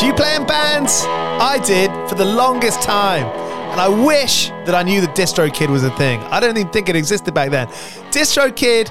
Do you play in bands? I did for the longest time. And I wish that I knew that DistroKid was a thing. I don't even think it existed back then. DistroKid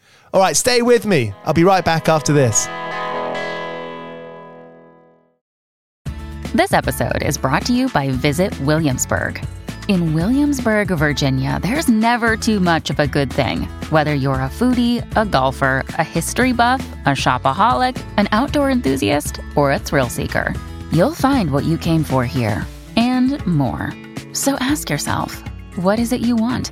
All right, stay with me. I'll be right back after this. This episode is brought to you by Visit Williamsburg. In Williamsburg, Virginia, there's never too much of a good thing. Whether you're a foodie, a golfer, a history buff, a shopaholic, an outdoor enthusiast, or a thrill seeker, you'll find what you came for here and more. So ask yourself, what is it you want?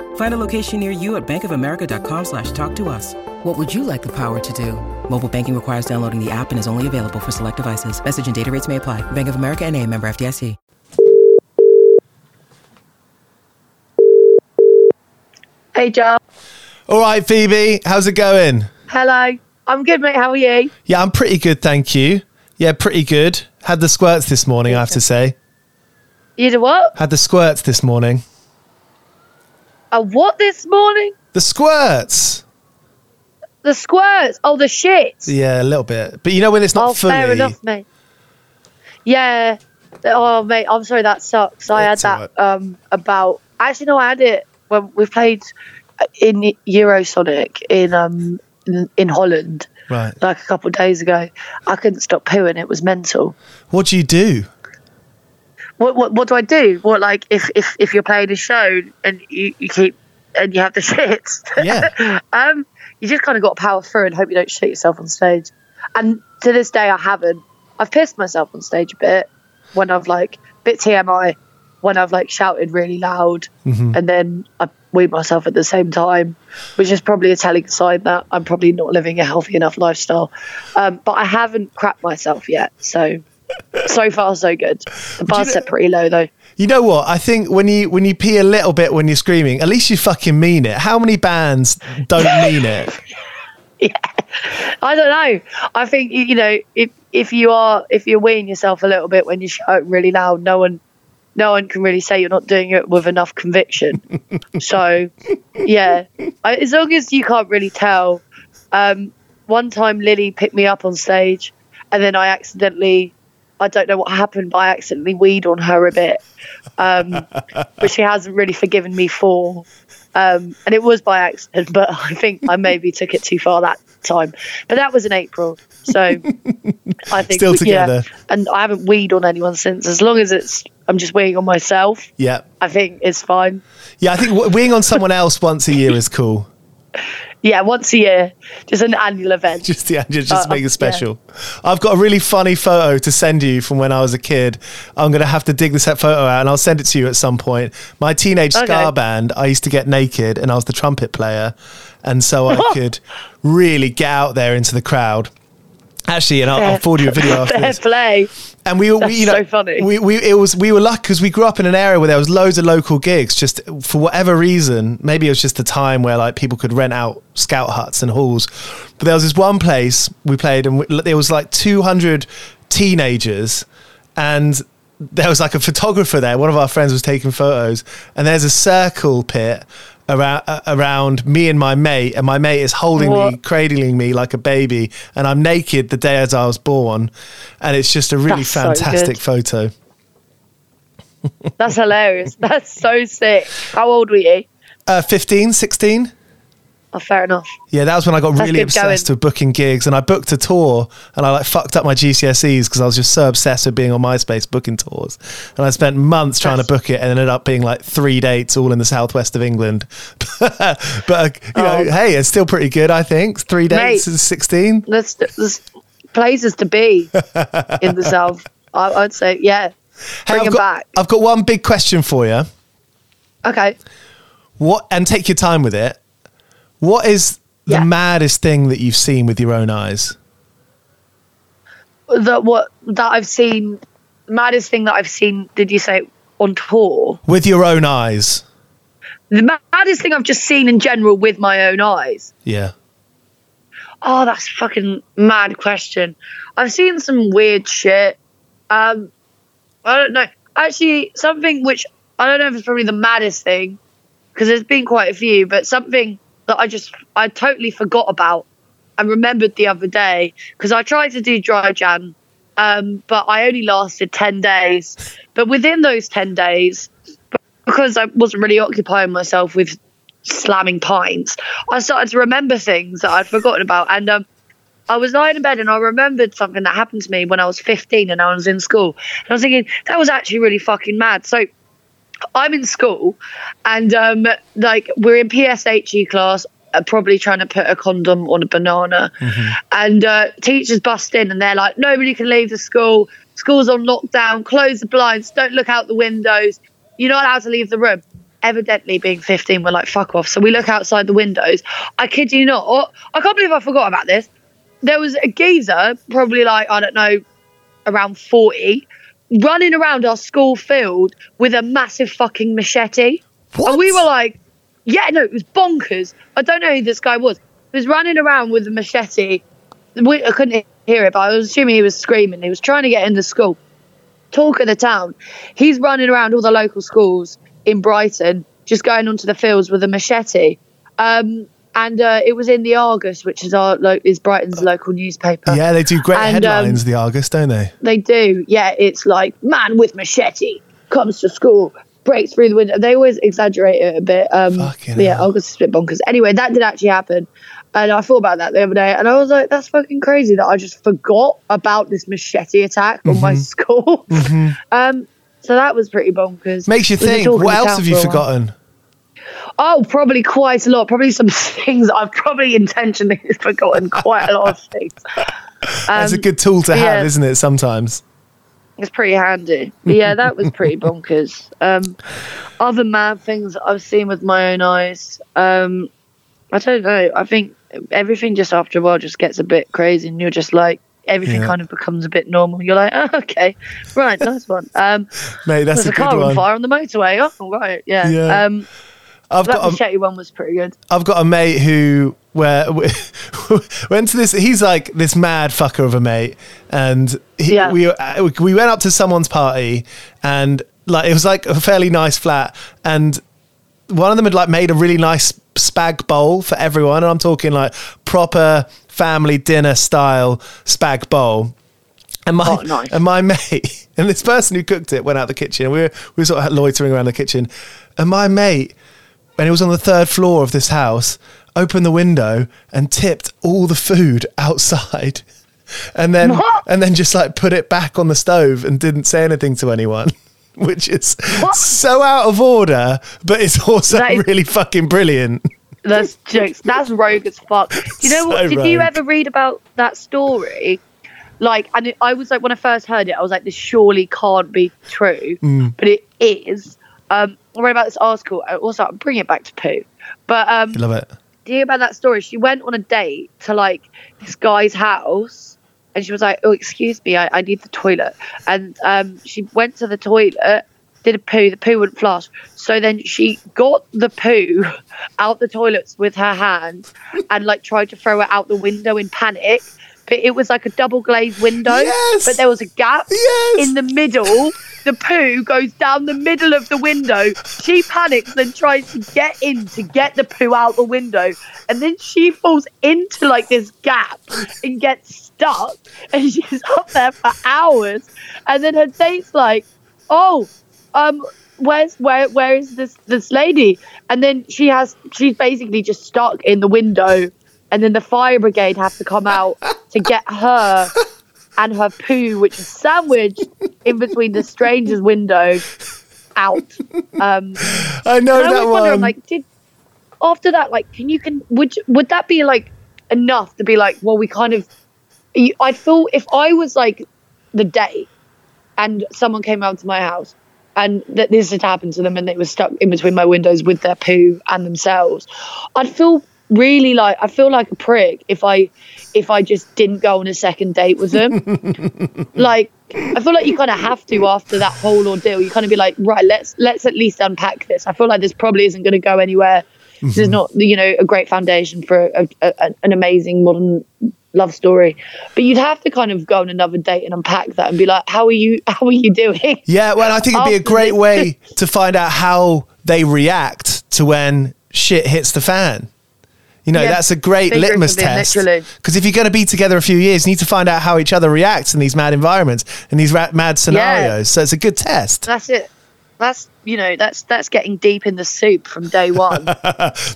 Find a location near you at bankofamerica.com slash talk to us. What would you like the power to do? Mobile banking requires downloading the app and is only available for select devices. Message and data rates may apply. Bank of America and a member FDIC. Hey, Joe. All right, Phoebe, how's it going? Hello. I'm good, mate. How are you? Yeah, I'm pretty good, thank you. Yeah, pretty good. Had the squirts this morning, I have to say. You did what? Had the squirts this morning. A what this morning? The squirts. The squirts. Oh, the shit. Yeah, a little bit. But you know when it's not oh, fully. fair enough, mate. Yeah. Oh, mate. I'm sorry. That sucks. I It's had that um about. Actually, no. I had it when we played in Eurosonic in um in, in Holland Right. like a couple of days ago. I couldn't stop pooing. It was mental. What do you do? What what what do I do? What like if if if you're playing a show and you, you keep and you have the shits? Yeah. um, you just kind of got to power through and hope you don't shit yourself on stage. And to this day, I haven't. I've pissed myself on stage a bit when I've like bit TMI when I've like shouted really loud and then I weed myself at the same time, which is probably a telling sign that I'm probably not living a healthy enough lifestyle. Um, but I haven't crapped myself yet, so so far, so good. The bar's know- set pretty low though. You know what? I think when you when you pee a little bit when you're screaming, at least you fucking mean it. How many bands don't mean it? I don't know. I think you you know if if you are if you're weighing yourself a little bit when you shout really loud, no one no one can really say you're not doing it with enough conviction. so yeah, I, as long as you can't really tell. Um, one time Lily picked me up on stage, and then I accidentally. I don't know what happened, but I accidentally weed on her a bit, um, which she hasn't really forgiven me for. Um, and it was by accident, but I think I maybe took it too far that time. But that was in April, so I think Still together. Yeah, and I haven't weed on anyone since. As long as it's I'm just weeing on myself, Yeah, I think it's fine. yeah. I think w- weeing on someone else once a year is cool. Yeah, once a year, just an annual event. Just yeah, just, just Uh, make it special. I've got a really funny photo to send you from when I was a kid. I'm gonna have to dig this photo out, and I'll send it to you at some point. My teenage Okay. ska band, I used to get naked, and I was the trumpet player, and so I could really get out there into the crowd. Actually, and I'll, I'll forward you a video after Fair this. play. And we, we you know, so funny. We, we, it was, we were lucky because we grew up in an area where there was loads of local gigs. Just for whatever reason, maybe it was just the time where like people could rent out scout huts and halls. But there was this one place we played, and we, there was like 200 teenagers, and there was like a photographer there. One of our friends was taking photos, and there's a circle pit around uh, around me and my mate, and my mate is holding me, cradling me like a baby, and I'm naked the day as I was born, and it's just a really That's fantastic good. photo. That's hilarious. That's so sick. How old were you? Uh, 15, 16? Oh, fair enough. Yeah, that was when I got That's really obsessed going. with booking gigs, and I booked a tour, and I like fucked up my GCSEs because I was just so obsessed with being on MySpace booking tours, and I spent months trying to book it, and ended up being like three dates all in the southwest of England. but uh, you know, Oh. hey, it's still pretty good, I think. Three dates Mate. is sixteen. There's, there's places to be in the south. I, I'd say, yeah. Hey, Bring I've them got, back. I've got one big question for you. Okay. What and take your time with it. What is the Yeah. maddest thing that you've seen with your own eyes? That what that I've seen, maddest thing that I've seen. Did you say on tour? With your own eyes. The maddest thing I've just seen in general with my own eyes. Yeah. Oh, that's a fucking mad question. I've seen some weird shit. Um, I don't know. Actually, something which I don't know if it's probably the maddest thing because there's been quite a few, but something that I just I totally forgot about and remembered the other day because I tried to do dry jan, um, but I only lasted ten days. But within those ten days, because I wasn't really occupying myself with slamming pints, I started to remember things that I'd forgotten about. And um, I was lying in bed and I remembered something that happened to me when I was 15 and I was in school. And I was thinking, that was actually really fucking mad. So I'm in school and um, like we're in PSHE class. Uh, probably trying to put a condom on a banana, and uh, teachers bust in and they're like, "Nobody can leave the school. School's on lockdown. Close the blinds. Don't look out the windows. You're not allowed to leave the room." Evidently, being 15, we're like, "Fuck off." So we look outside the windows. I kid you not. I can't believe I forgot about this. There was a geezer, probably like I don't know, around 40, running around our school field with a massive fucking machete. And we were like, yeah, no, it was bonkers. I don't know who this guy was. He was running around with a machete. We, I couldn't hear it, but I was assuming he was screaming. He was trying to get into school. Talk of the town. He's running around all the local schools in Brighton, just going onto the fields with a machete. Um, and uh, it was in the Argus, which is our lo- is Brighton's local newspaper. Yeah, they do great And, um, headlines, the Argus, don't they? They do. Yeah, it's like man with machete comes to school, breaks through the window. They always exaggerate it a bit. Um, yeah, hell. Argus is a bit bonkers. Anyway, that did actually happen. And I thought about that the other day, and I was like, "That's fucking crazy that I just forgot about this machete attack on Mm-hmm. my school." um, so that was pretty bonkers. Makes you think, what else have you forgotten? while. Oh, probably quite a lot. Probably some things I've probably intentionally forgotten. Quite a lot of things. That's a Um, good tool to have, yeah. isn't it, sometimes? It's pretty handy. But yeah, that was pretty bonkers. Um, other mad things I've seen with my own eyes. Um, I don't know. I think everything just after a while just gets a bit crazy, and you're just like, everything Yeah. kind of becomes a bit normal. You're like, oh, okay, right, nice one. Um, Mate, that's there's a car on fire on the motorway. Oh, right, yeah. Yeah. Um, I've that got a, one was pretty good. I've got a mate who where went to this. He's like this mad fucker of a mate, and he, Yeah. we uh, we went up to someone's party, and like it was like a fairly nice flat, and one of them had like made a really nice spag bowl for everyone, and I'm talking like proper family dinner style spag bowl. And my Oh, nice. and my mate and this person who cooked it went out the kitchen. And we were we were sort of loitering around the kitchen, and my mate, when he was on the third floor of this house, opened the window and tipped all the food outside, and then What? and then just like put it back on the stove and didn't say anything to anyone. Which is What? so out of order, but it's also is- really fucking brilliant. That's jokes. That's rogue as fuck. Do you know what? So Did you ever read about that story? Like, and it, I was like, when I first heard it, I was like, this surely can't be true, Mm. but it is. Um, I read about this article. Also, I'm bringing it back to poo. But um, Love it. do you hear about that story? She went on a date to like this guy's house and she was like, Oh, excuse me, I, I need the toilet. And um, she went to the toilet, did a poo, the poo wouldn't flush. So then she got the poo out the toilets with her hand and like tried to throw it out the window in panic. But it was like a double glazed window, Yes! but there was a gap Yes! in the middle. The poo goes down the middle of the window. She panics, then tries to get in to get the poo out the window. And then she falls into like this gap and gets stuck. And she's up there for hours. And then her date's like, oh, um, where's where where is this this lady? And then she has she's basically just stuck in the window. And then the fire brigade have to come out to get her and her poo, which is sandwiched in between the stranger's window, out. Um, I know I that one. wonder, I'm like, did after that, like, can you can would would that be like enough to be like, well, we kind of, I'd feel if I was like the day, and someone came out to my house and that this had happened to them and they were stuck in between my windows with their poo and themselves, I'd feel really like I feel like a prick if I if I just didn't go on a second date with them. like I feel like you kind of have to after that whole ordeal. You kind of be like, right, let's let's at least unpack this. I feel like this probably isn't going to go anywhere. This is mm-hmm. not, you know, a great foundation for a, a, a- an amazing modern love story. But you'd have to kind of go on another date and unpack that and be like, how are you? How are you doing? Yeah, well, I think it'd be a great way to find out how they react to when shit hits the fan. You know, Yeah, that's a great litmus test. Because if you're going to be together a few years, you need to find out how each other reacts in these mad environments and these ra- mad scenarios. So it's a good test. That's it. That's you know, that's that's getting deep in the soup from day one.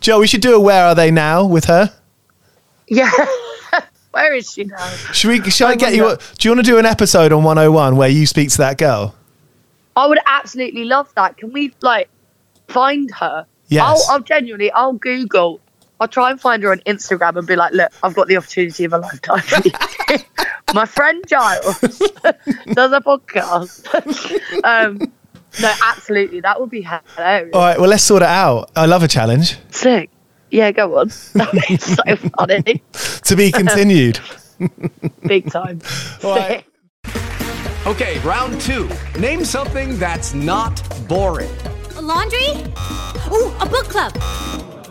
Joe, we should do a Where Are They Now with her. yeah. Where is she now? Should we? Should I, I get you? wonder. Do you want to do an episode on 101 where you speak to that girl? I would absolutely love that. Can we like find her? Yes. I'll, I'll genuinely, I'll Google. I'll try and find her on Instagram and be like, look, I've got the opportunity of a lifetime. My friend Giles does a podcast. um, no, absolutely, that would be hilarious. All right. Well, let's sort it out. I love a challenge. Sick. Yeah, go on. That'd be so funny. To be continued. Big time. All right. Okay, round two. Name something that's not boring. A laundry? Ooh, a book club.